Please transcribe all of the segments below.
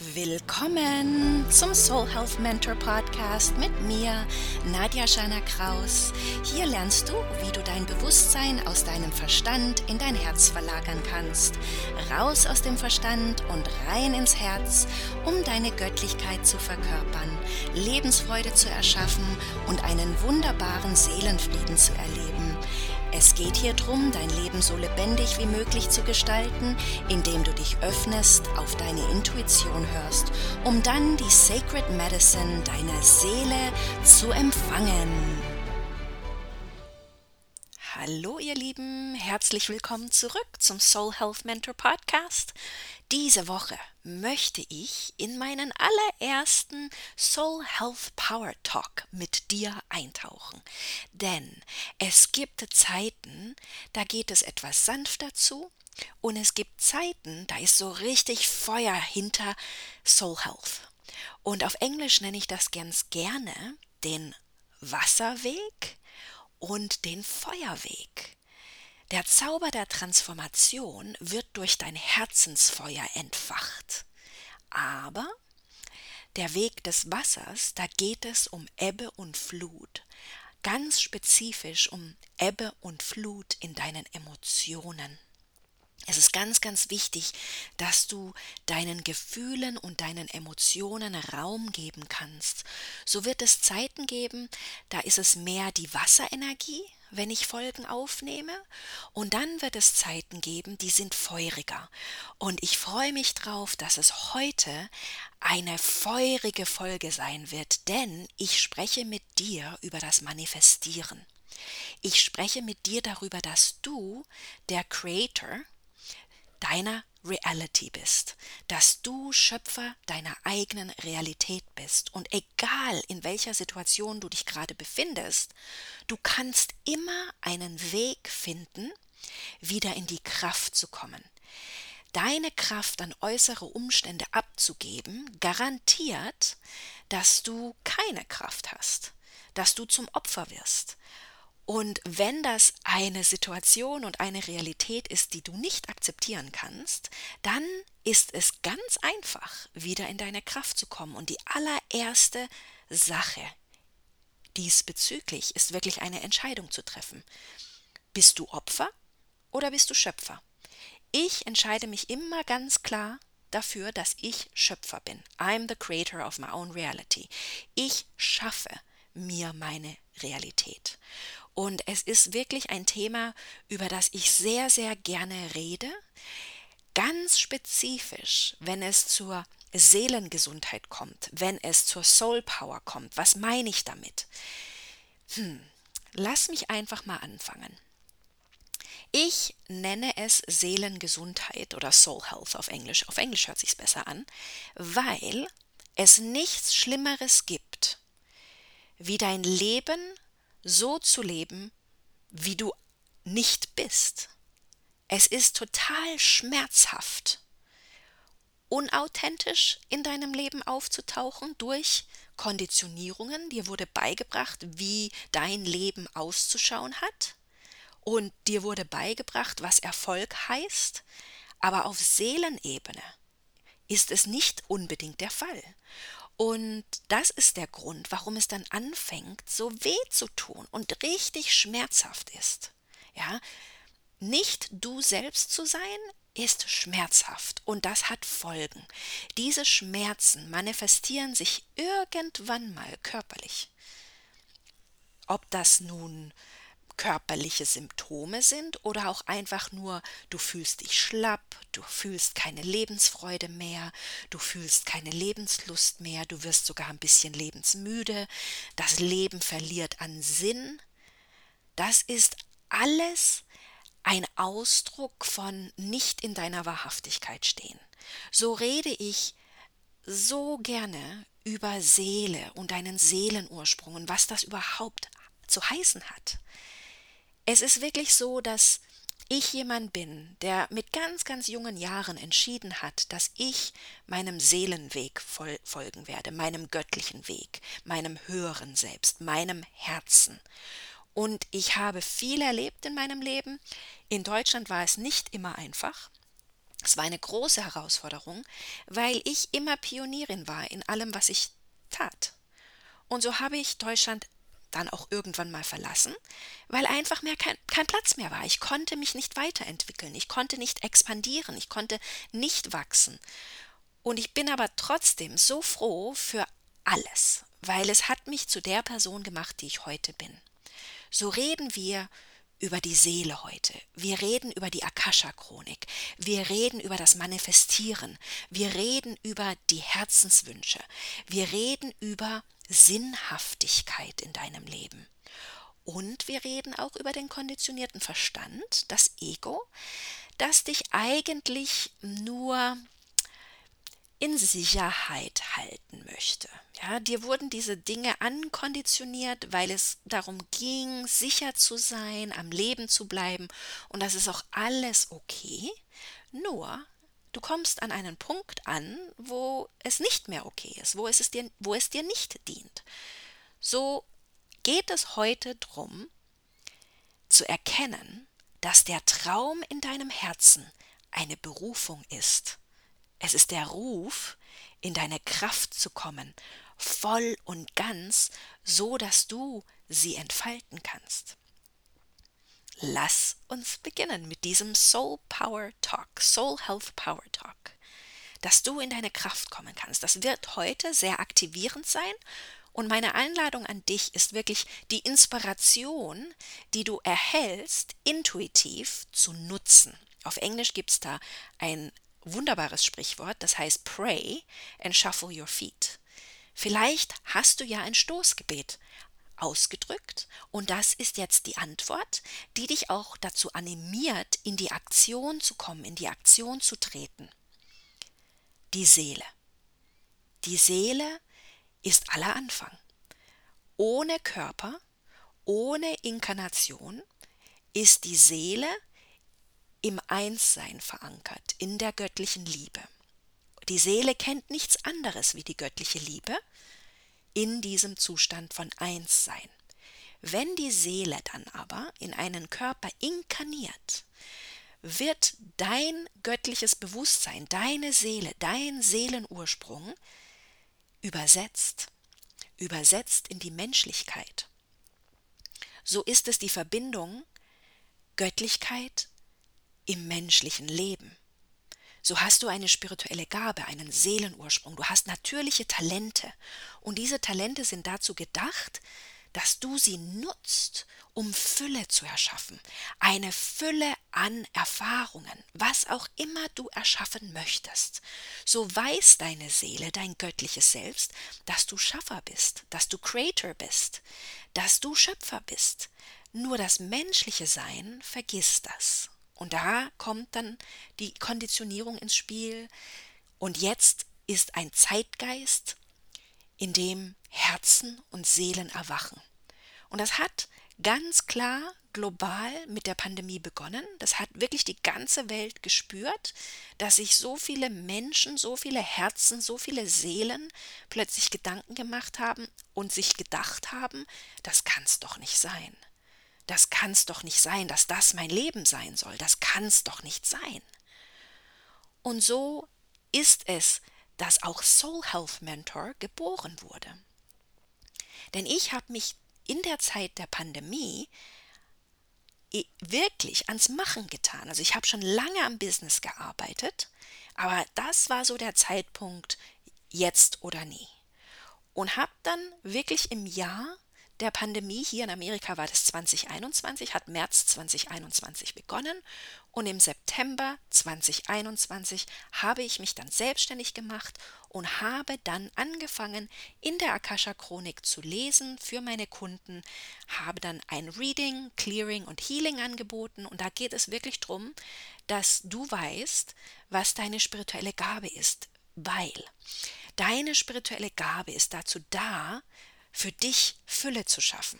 Willkommen zum Soul Health Mentor Podcast mit mir, Nadja Schana Kraus. Hier lernst du, wie du dein Bewusstsein aus deinem Verstand in dein Herz verlagern kannst. Raus aus dem Verstand und rein ins Herz, um deine Göttlichkeit zu verkörpern, Lebensfreude zu erschaffen und einen wunderbaren Seelenfrieden zu erleben. Es geht hier darum, dein Leben so lebendig wie möglich zu gestalten, indem du dich öffnest, auf deine Intuition hörst, um dann die Sacred Medicine deiner Seele zu empfangen. Hallo ihr Lieben, herzlich willkommen zurück zum Soul Health Mentor Podcast. Diese Woche möchte ich in meinen allerersten Soul Health Power Talk mit dir eintauchen. Denn es gibt Zeiten, da geht es etwas sanfter zu und es gibt Zeiten, da ist so richtig Feuer hinter Soul Health. Und auf Englisch nenne ich das ganz gerne den Wasserweg und den Feuerweg. Der Zauber der Transformation wird durch dein Herzensfeuer entfacht. Aber der Weg des Wassers, da geht es um Ebbe und Flut, ganz spezifisch um Ebbe und Flut in deinen Emotionen. Es ist ganz, ganz wichtig, dass du deinen Gefühlen und deinen Emotionen Raum geben kannst. So wird es Zeiten geben, da ist es mehr die Wasserenergie, wenn ich Folgen aufnehme, und dann wird es Zeiten geben, die sind feuriger. Und ich freue mich drauf, dass es heute eine feurige Folge sein wird, denn ich spreche mit dir über das Manifestieren. Ich spreche mit dir darüber, dass du der Creator, deiner Reality bist, dass du Schöpfer deiner eigenen Realität bist und egal in welcher Situation du dich gerade befindest, du kannst immer einen Weg finden, wieder in die Kraft zu kommen. Deine Kraft an äußere Umstände abzugeben, garantiert, dass du keine Kraft hast, dass du zum Opfer wirst, und wenn das eine Situation und eine Realität ist, die du nicht akzeptieren kannst, dann ist es ganz einfach, wieder in deine Kraft zu kommen. Und die allererste Sache diesbezüglich ist wirklich eine Entscheidung zu treffen. Bist du Opfer oder bist du Schöpfer? Ich entscheide mich immer ganz klar dafür, dass ich Schöpfer bin. I'm the creator of my own reality. Ich schaffe mir meine Realität. Und es ist wirklich ein Thema, über das ich sehr, sehr gerne rede. Ganz spezifisch, wenn es zur Seelengesundheit kommt, wenn es zur Soul Power kommt. Was meine ich damit? Hm, lass mich einfach mal anfangen. Ich nenne es Seelengesundheit oder Soul Health auf Englisch. Auf Englisch hört sich besser an, weil es nichts Schlimmeres gibt, wie dein Leben so zu leben, wie du nicht bist. Es ist total schmerzhaft, unauthentisch in deinem Leben aufzutauchen durch Konditionierungen. Dir wurde beigebracht, wie dein Leben auszuschauen hat. Und dir wurde beigebracht, was Erfolg heißt. Aber auf Seelenebene ist es nicht unbedingt der Fall. Und das ist der Grund, warum es dann anfängt, so weh zu tun und richtig schmerzhaft ist. Ja, nicht du selbst zu sein, ist schmerzhaft und das hat Folgen. Diese Schmerzen manifestieren sich irgendwann mal körperlich. Ob das nun körperliche Symptome sind oder auch einfach nur, du fühlst dich schlapp, du fühlst keine Lebensfreude mehr, du fühlst keine Lebenslust mehr, du wirst sogar ein bisschen lebensmüde, das Leben verliert an Sinn. Das ist alles ein Ausdruck von nicht in deiner Wahrhaftigkeit stehen. So rede ich so gerne über Seele und deinen Seelenursprung und was das überhaupt zu heißen hat. Es ist wirklich so, dass ich jemand bin, der mit ganz, ganz jungen Jahren entschieden hat, dass ich meinem Seelenweg fol folgen werde, meinem göttlichen Weg, meinem höheren Selbst, meinem Herzen. Und ich habe viel erlebt in meinem Leben. In Deutschland war es nicht immer einfach. Es war eine große Herausforderung, weil ich immer Pionierin war in allem, was ich tat. Und so habe ich Deutschland dann auch irgendwann mal verlassen, weil einfach mehr kein, kein Platz mehr war. Ich konnte mich nicht weiterentwickeln, ich konnte nicht expandieren, ich konnte nicht wachsen. Und ich bin aber trotzdem so froh für alles, weil es hat mich zu der Person gemacht, die ich heute bin. So reden wir über die Seele heute. Wir reden über die Akasha-Chronik. Wir reden über das Manifestieren. Wir reden über die Herzenswünsche. Wir reden über Sinnhaftigkeit in deinem Leben. Und wir reden auch über den konditionierten Verstand, das Ego, das dich eigentlich nur in Sicherheit halten möchte. Ja, dir wurden diese Dinge ankonditioniert, weil es darum ging, sicher zu sein, am Leben zu bleiben und das ist auch alles okay. Nur du kommst an einen Punkt an, wo es nicht mehr okay ist, wo es, dir, wo es dir nicht dient. So geht es heute darum, zu erkennen, dass der Traum in deinem Herzen eine Berufung ist es ist der Ruf, in deine Kraft zu kommen, voll und ganz, so dass du sie entfalten kannst. Lass uns beginnen mit diesem Soul Power Talk, Soul Health Power Talk, dass du in deine Kraft kommen kannst. Das wird heute sehr aktivierend sein und meine Einladung an dich ist wirklich die Inspiration, die du erhältst, intuitiv zu nutzen. Auf Englisch gibt es da ein wunderbares Sprichwort, das heißt Pray and shuffle your feet. Vielleicht hast du ja ein Stoßgebet ausgedrückt und das ist jetzt die Antwort, die dich auch dazu animiert, in die Aktion zu kommen, in die Aktion zu treten. Die Seele. Die Seele ist aller Anfang. Ohne Körper, ohne Inkarnation ist die Seele im Einssein verankert, in der göttlichen Liebe. Die Seele kennt nichts anderes wie die göttliche Liebe in diesem Zustand von Einssein. Wenn die Seele dann aber in einen Körper inkarniert, wird dein göttliches Bewusstsein, deine Seele, dein Seelenursprung übersetzt, übersetzt in die Menschlichkeit. So ist es die Verbindung Göttlichkeit im menschlichen Leben. So hast du eine spirituelle Gabe, einen Seelenursprung, du hast natürliche Talente und diese Talente sind dazu gedacht, dass du sie nutzt, um Fülle zu erschaffen, eine Fülle an Erfahrungen, was auch immer du erschaffen möchtest. So weiß deine Seele, dein göttliches Selbst, dass du Schaffer bist, dass du Creator bist, dass du Schöpfer bist. Nur das menschliche Sein vergisst das. Und da kommt dann die Konditionierung ins Spiel. Und jetzt ist ein Zeitgeist, in dem Herzen und Seelen erwachen. Und das hat ganz klar global mit der Pandemie begonnen. Das hat wirklich die ganze Welt gespürt, dass sich so viele Menschen, so viele Herzen, so viele Seelen plötzlich Gedanken gemacht haben und sich gedacht haben, das kann's doch nicht sein das kann's doch nicht sein, dass das mein Leben sein soll, das kann's doch nicht sein. Und so ist es, dass auch Soul Health Mentor geboren wurde. Denn ich habe mich in der Zeit der Pandemie wirklich ans Machen getan. Also ich habe schon lange am Business gearbeitet, aber das war so der Zeitpunkt jetzt oder nie. Und habe dann wirklich im Jahr der Pandemie hier in Amerika war das 2021, hat März 2021 begonnen und im September 2021 habe ich mich dann selbstständig gemacht und habe dann angefangen, in der Akasha Chronik zu lesen für meine Kunden, habe dann ein Reading, Clearing und Healing angeboten und da geht es wirklich darum, dass du weißt, was deine spirituelle Gabe ist, weil deine spirituelle Gabe ist dazu da, für dich Fülle zu schaffen.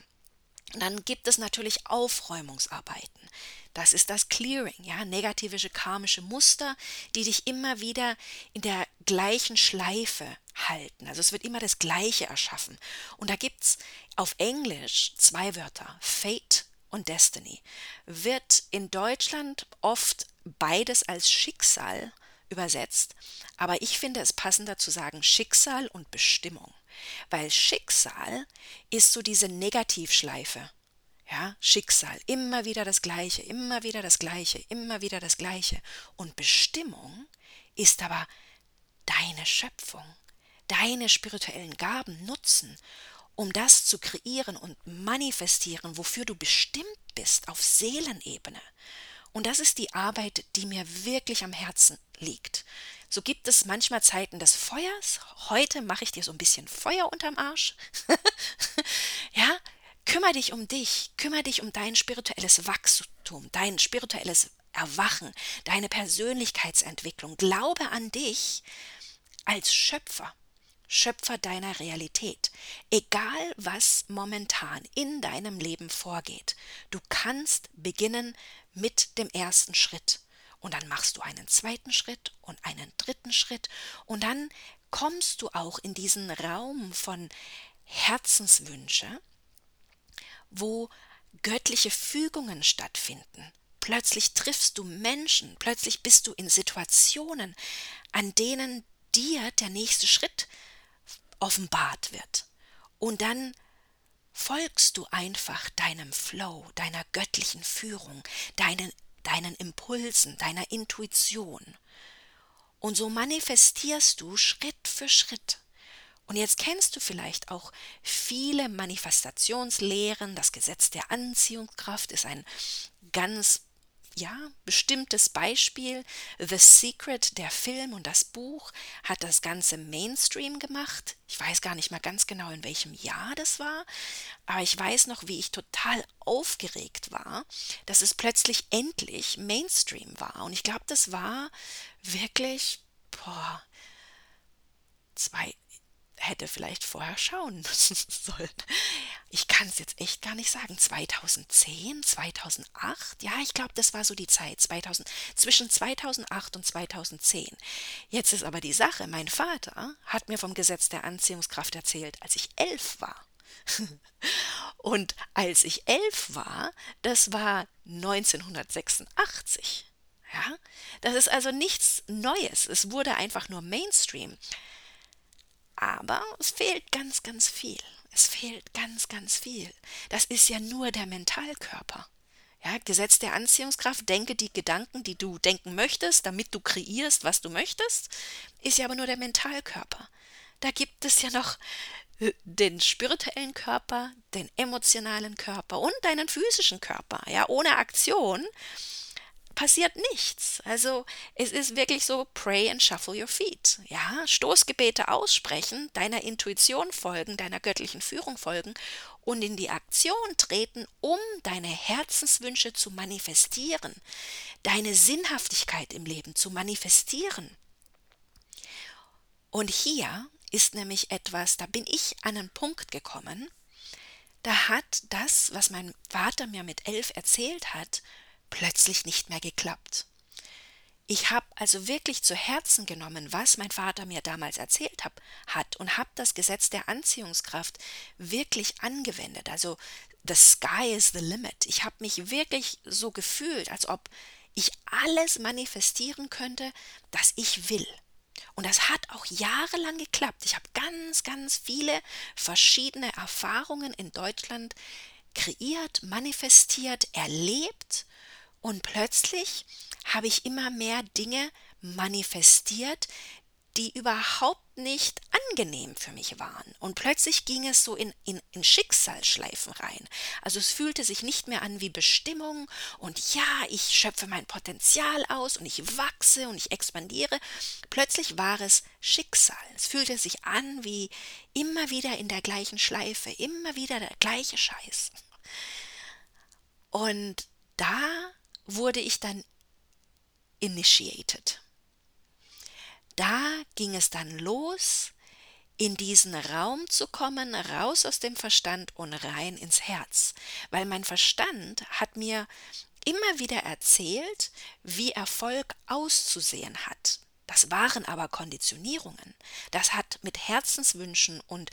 Und dann gibt es natürlich Aufräumungsarbeiten. Das ist das Clearing, ja, negative karmische Muster, die dich immer wieder in der gleichen Schleife halten. Also es wird immer das Gleiche erschaffen. Und da gibt es auf Englisch zwei Wörter, Fate und Destiny. Wird in Deutschland oft beides als Schicksal übersetzt, aber ich finde es passender zu sagen Schicksal und Bestimmung, weil Schicksal ist so diese Negativschleife. Ja, Schicksal, immer wieder das Gleiche, immer wieder das Gleiche, immer wieder das Gleiche. Und Bestimmung ist aber deine Schöpfung, deine spirituellen Gaben nutzen, um das zu kreieren und manifestieren, wofür du bestimmt bist auf Seelenebene. Und das ist die Arbeit, die mir wirklich am Herzen liegt. So gibt es manchmal Zeiten des Feuers. Heute mache ich dir so ein bisschen Feuer unterm Arsch. ja, kümmere dich um dich, kümmere dich um dein spirituelles Wachstum, dein spirituelles Erwachen, deine Persönlichkeitsentwicklung. Glaube an dich als Schöpfer, Schöpfer deiner Realität. Egal was momentan in deinem Leben vorgeht, du kannst beginnen mit dem ersten Schritt. Und dann machst du einen zweiten Schritt und einen dritten Schritt und dann kommst du auch in diesen Raum von Herzenswünsche, wo göttliche Fügungen stattfinden. Plötzlich triffst du Menschen, plötzlich bist du in Situationen, an denen dir der nächste Schritt offenbart wird. Und dann folgst du einfach deinem Flow, deiner göttlichen Führung, deinen, deinen Impulsen, deiner Intuition. Und so manifestierst du Schritt für Schritt. Und jetzt kennst du vielleicht auch viele Manifestationslehren. Das Gesetz der Anziehungskraft ist ein ganz ja, bestimmtes Beispiel. The Secret, der Film und das Buch, hat das Ganze Mainstream gemacht. Ich weiß gar nicht mal ganz genau, in welchem Jahr das war, aber ich weiß noch, wie ich total aufgeregt war, dass es plötzlich endlich Mainstream war. Und ich glaube, das war wirklich, boah, zwei, hätte vielleicht vorher schauen sollen. Ich kann es jetzt echt gar nicht sagen. 2010, 2008? Ja, ich glaube, das war so die Zeit. 2000, zwischen 2008 und 2010. Jetzt ist aber die Sache, mein Vater hat mir vom Gesetz der Anziehungskraft erzählt, als ich elf war. und als ich elf war, das war 1986. Ja, das ist also nichts Neues. Es wurde einfach nur Mainstream. Aber es fehlt ganz, ganz viel. Es fehlt ganz, ganz viel. Das ist ja nur der Mentalkörper. Ja, Gesetz der Anziehungskraft, denke die Gedanken, die du denken möchtest, damit du kreierst, was du möchtest, ist ja aber nur der Mentalkörper. Da gibt es ja noch äh, den spirituellen Körper, den emotionalen Körper und deinen physischen Körper. Ja, ohne Aktion passiert nichts. Also es ist wirklich so, pray and shuffle your feet. Ja, Stoßgebete aussprechen, deiner Intuition folgen, deiner göttlichen Führung folgen und in die Aktion treten, um deine Herzenswünsche zu manifestieren, deine Sinnhaftigkeit im Leben zu manifestieren. Und hier ist nämlich etwas, da bin ich an einen Punkt gekommen, da hat das, was mein Vater mir mit elf erzählt hat, plötzlich nicht mehr geklappt. Ich habe also wirklich zu Herzen genommen, was mein Vater mir damals erzählt hab, hat und habe das Gesetz der Anziehungskraft wirklich angewendet. Also the sky is the limit. Ich habe mich wirklich so gefühlt, als ob ich alles manifestieren könnte, das ich will. Und das hat auch jahrelang geklappt. Ich habe ganz, ganz viele verschiedene Erfahrungen in Deutschland kreiert, manifestiert, erlebt und plötzlich habe ich immer mehr Dinge manifestiert, die überhaupt nicht angenehm für mich waren. Und plötzlich ging es so in, in, in Schicksalsschleifen rein. Also es fühlte sich nicht mehr an wie Bestimmung und ja, ich schöpfe mein Potenzial aus und ich wachse und ich expandiere. Plötzlich war es Schicksal. Es fühlte sich an wie immer wieder in der gleichen Schleife, immer wieder der gleiche Scheiß. Und da wurde ich dann initiated. Da ging es dann los, in diesen Raum zu kommen, raus aus dem Verstand und rein ins Herz, weil mein Verstand hat mir immer wieder erzählt, wie Erfolg auszusehen hat. Das waren aber Konditionierungen. Das hat mit Herzenswünschen und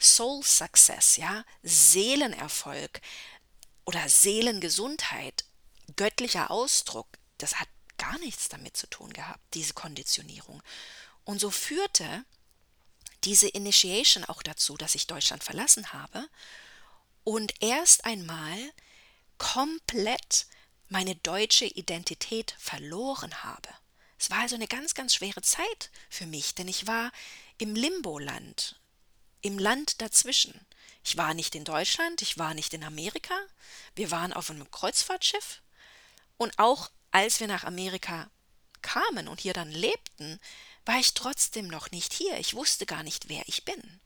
Soul Success, ja, Seelenerfolg oder Seelengesundheit göttlicher Ausdruck, das hat gar nichts damit zu tun gehabt, diese Konditionierung. Und so führte diese Initiation auch dazu, dass ich Deutschland verlassen habe und erst einmal komplett meine deutsche Identität verloren habe. Es war also eine ganz, ganz schwere Zeit für mich, denn ich war im Limboland, im Land dazwischen. Ich war nicht in Deutschland, ich war nicht in Amerika, wir waren auf einem Kreuzfahrtschiff und auch als wir nach Amerika kamen und hier dann lebten, war ich trotzdem noch nicht hier. Ich wusste gar nicht, wer ich bin.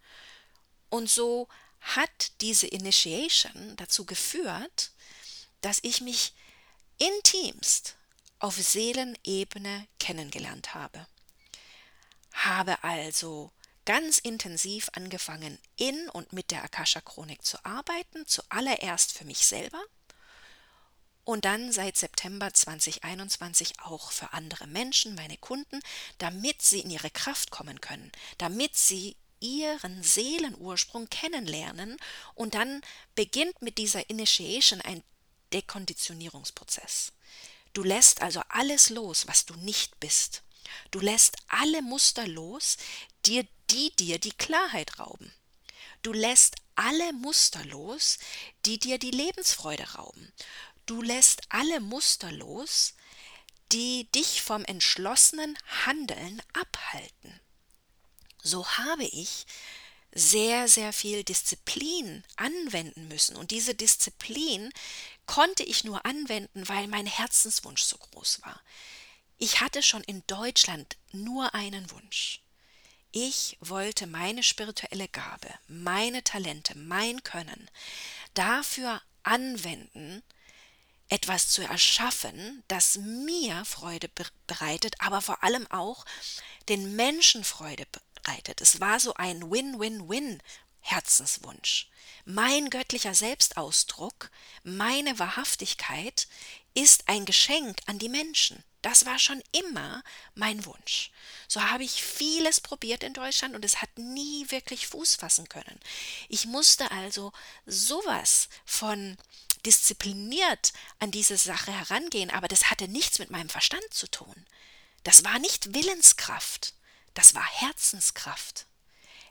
Und so hat diese Initiation dazu geführt, dass ich mich intimst auf Seelenebene kennengelernt habe. Habe also ganz intensiv angefangen, in und mit der Akasha-Chronik zu arbeiten, zuallererst für mich selber und dann seit September 2021 auch für andere Menschen, meine Kunden, damit sie in ihre Kraft kommen können, damit sie ihren Seelenursprung kennenlernen und dann beginnt mit dieser Initiation ein Dekonditionierungsprozess. Du lässt also alles los, was du nicht bist. Du lässt alle Muster los, die, dir die Klarheit rauben. Du lässt alle Muster los, die dir die Lebensfreude rauben. Du lässt alle Muster los, die dich vom entschlossenen Handeln abhalten. So habe ich sehr, sehr viel Disziplin anwenden müssen. Und diese Disziplin konnte ich nur anwenden, weil mein Herzenswunsch so groß war. Ich hatte schon in Deutschland nur einen Wunsch. Ich wollte meine spirituelle Gabe, meine Talente, mein Können dafür anwenden, etwas zu erschaffen, das mir Freude bereitet, aber vor allem auch den Menschen Freude bereitet. Es war so ein Win-Win-Win Herzenswunsch. Mein göttlicher Selbstausdruck, meine Wahrhaftigkeit ist ein Geschenk an die Menschen. Das war schon immer mein Wunsch. So habe ich vieles probiert in Deutschland und es hat nie wirklich Fuß fassen können. Ich musste also sowas von diszipliniert an diese Sache herangehen, aber das hatte nichts mit meinem Verstand zu tun. Das war nicht Willenskraft, das war Herzenskraft.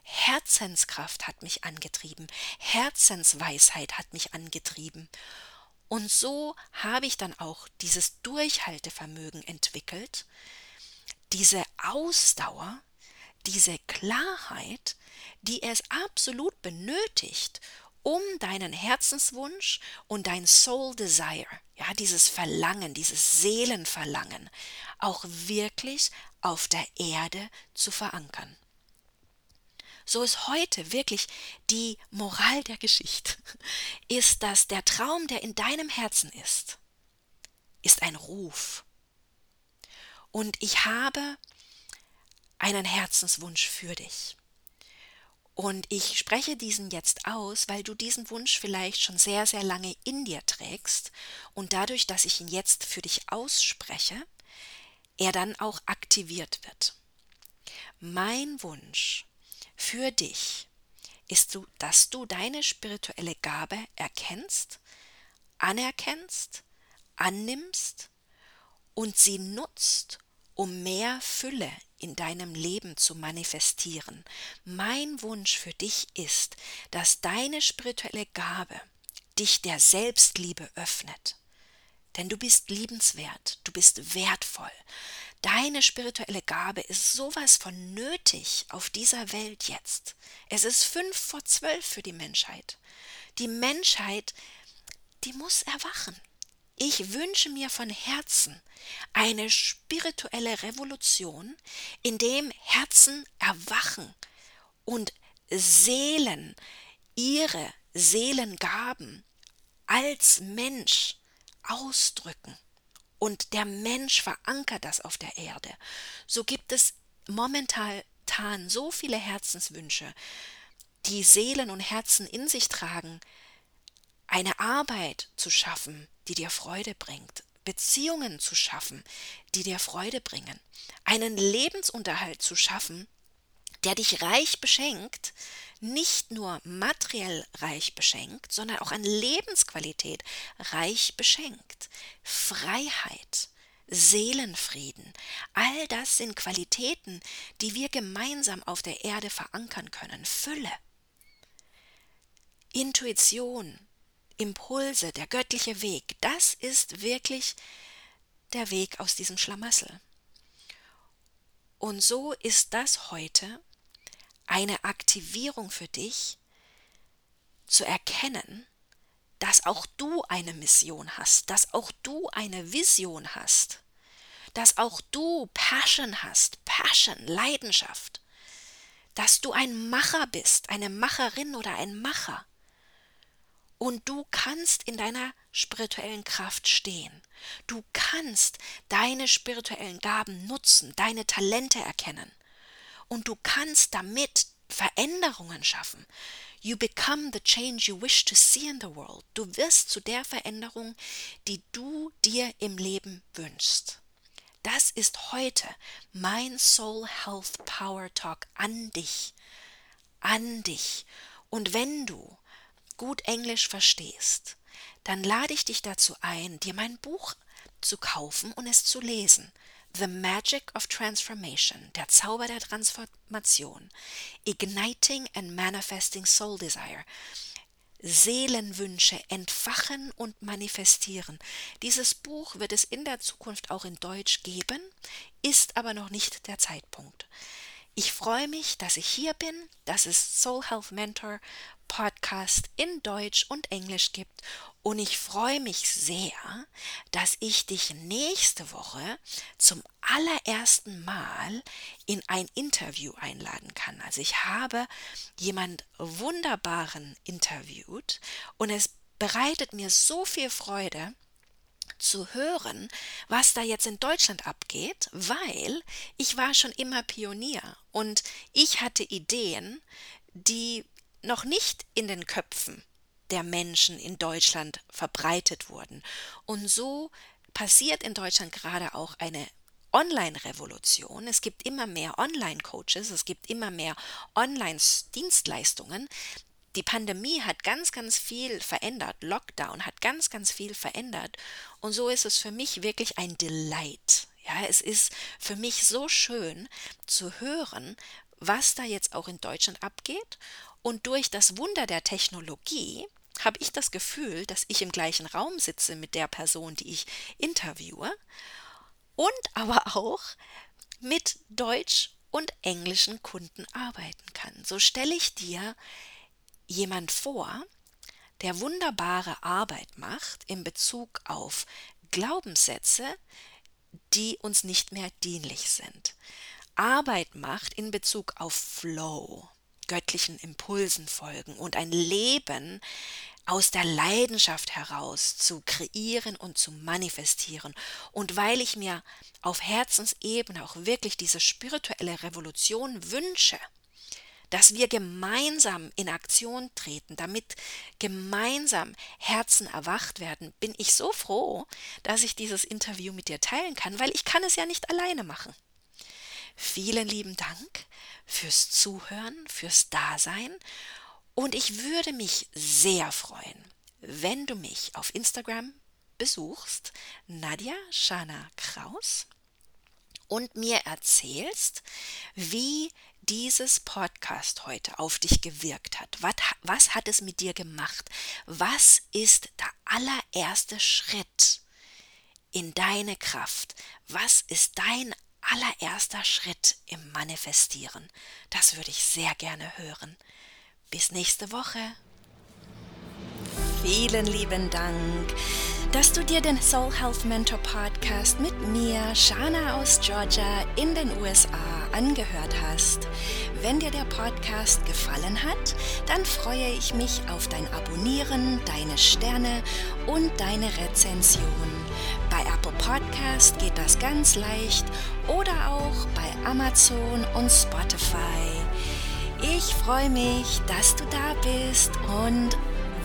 Herzenskraft hat mich angetrieben, Herzensweisheit hat mich angetrieben. Und so habe ich dann auch dieses Durchhaltevermögen entwickelt, diese Ausdauer, diese Klarheit, die es absolut benötigt, um deinen Herzenswunsch und dein Soul Desire, ja, dieses Verlangen, dieses Seelenverlangen, auch wirklich auf der Erde zu verankern. So ist heute wirklich die Moral der Geschichte, ist, dass der Traum, der in deinem Herzen ist, ist ein Ruf. Und ich habe einen Herzenswunsch für dich. Und ich spreche diesen jetzt aus, weil du diesen Wunsch vielleicht schon sehr, sehr lange in dir trägst und dadurch, dass ich ihn jetzt für dich ausspreche, er dann auch aktiviert wird. Mein Wunsch für dich ist, dass du deine spirituelle Gabe erkennst, anerkennst, annimmst und sie nutzt, um mehr Fülle in deinem Leben zu manifestieren. Mein Wunsch für dich ist, dass deine spirituelle Gabe dich der Selbstliebe öffnet. Denn du bist liebenswert, du bist wertvoll. Deine spirituelle Gabe ist sowas von nötig auf dieser Welt jetzt. Es ist fünf vor zwölf für die Menschheit. Die Menschheit, die muss erwachen. Ich wünsche mir von Herzen eine spirituelle Revolution, in dem Herzen erwachen und Seelen ihre Seelengaben als Mensch ausdrücken. Und der Mensch verankert das auf der Erde. So gibt es momentan so viele Herzenswünsche, die Seelen und Herzen in sich tragen, eine Arbeit zu schaffen, die dir Freude bringt, Beziehungen zu schaffen, die dir Freude bringen, einen Lebensunterhalt zu schaffen, der dich reich beschenkt, nicht nur materiell reich beschenkt, sondern auch an Lebensqualität reich beschenkt. Freiheit, Seelenfrieden. All das sind Qualitäten, die wir gemeinsam auf der Erde verankern können. Fülle. Intuition, Impulse, der göttliche Weg, das ist wirklich der Weg aus diesem Schlamassel. Und so ist das heute eine Aktivierung für dich, zu erkennen, dass auch du eine Mission hast, dass auch du eine Vision hast, dass auch du Passion hast, Passion, Leidenschaft, dass du ein Macher bist, eine Macherin oder ein Macher. Und du kannst in deiner spirituellen Kraft stehen. Du kannst deine spirituellen Gaben nutzen, deine Talente erkennen. Und du kannst damit Veränderungen schaffen. You become the change you wish to see in the world. Du wirst zu der Veränderung, die du dir im Leben wünschst. Das ist heute mein Soul Health Power Talk an dich. An dich. Und wenn du gut Englisch verstehst, dann lade ich dich dazu ein, dir mein Buch zu kaufen und es zu lesen. The Magic of Transformation, der Zauber der Transformation, Igniting and Manifesting Soul Desire, Seelenwünsche entfachen und manifestieren. Dieses Buch wird es in der Zukunft auch in Deutsch geben, ist aber noch nicht der Zeitpunkt. Ich freue mich, dass ich hier bin, dass es Soul Health Mentor Podcast in Deutsch und Englisch gibt und ich freue mich sehr, dass ich dich nächste Woche zum allerersten Mal in ein Interview einladen kann. Also ich habe jemand wunderbaren interviewt und es bereitet mir so viel Freude, zu hören, was da jetzt in Deutschland abgeht, weil ich war schon immer Pionier und ich hatte Ideen, die noch nicht in den Köpfen der Menschen in Deutschland verbreitet wurden. Und so passiert in Deutschland gerade auch eine Online-Revolution. Es gibt immer mehr Online-Coaches, es gibt immer mehr Online-Dienstleistungen, die Pandemie hat ganz, ganz viel verändert. Lockdown hat ganz, ganz viel verändert. Und so ist es für mich wirklich ein Delight. Ja, es ist für mich so schön zu hören, was da jetzt auch in Deutschland abgeht. Und durch das Wunder der Technologie habe ich das Gefühl, dass ich im gleichen Raum sitze mit der Person, die ich interviewe und aber auch mit deutsch und englischen Kunden arbeiten kann. So stelle ich dir jemand vor, der wunderbare Arbeit macht in Bezug auf Glaubenssätze, die uns nicht mehr dienlich sind. Arbeit macht in Bezug auf Flow, göttlichen Impulsen folgen und ein Leben aus der Leidenschaft heraus zu kreieren und zu manifestieren. Und weil ich mir auf Herzensebene auch wirklich diese spirituelle Revolution wünsche, dass wir gemeinsam in Aktion treten, damit gemeinsam Herzen erwacht werden, bin ich so froh, dass ich dieses Interview mit dir teilen kann, weil ich kann es ja nicht alleine machen. Vielen lieben Dank fürs Zuhören, fürs Dasein und ich würde mich sehr freuen, wenn du mich auf Instagram besuchst, Nadja Shana Kraus, und mir erzählst, wie dieses Podcast heute auf dich gewirkt hat. Was, was hat es mit dir gemacht? Was ist der allererste Schritt in deine Kraft? Was ist dein allererster Schritt im Manifestieren? Das würde ich sehr gerne hören. Bis nächste Woche. Vielen lieben Dank dass du dir den Soul Health Mentor Podcast mit mir, Shana aus Georgia in den USA angehört hast. Wenn dir der Podcast gefallen hat, dann freue ich mich auf dein Abonnieren, deine Sterne und deine Rezension. Bei Apple Podcast geht das ganz leicht oder auch bei Amazon und Spotify. Ich freue mich, dass du da bist und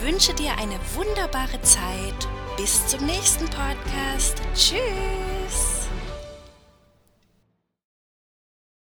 wünsche dir eine wunderbare Zeit bis zum nächsten Podcast. Tschüss.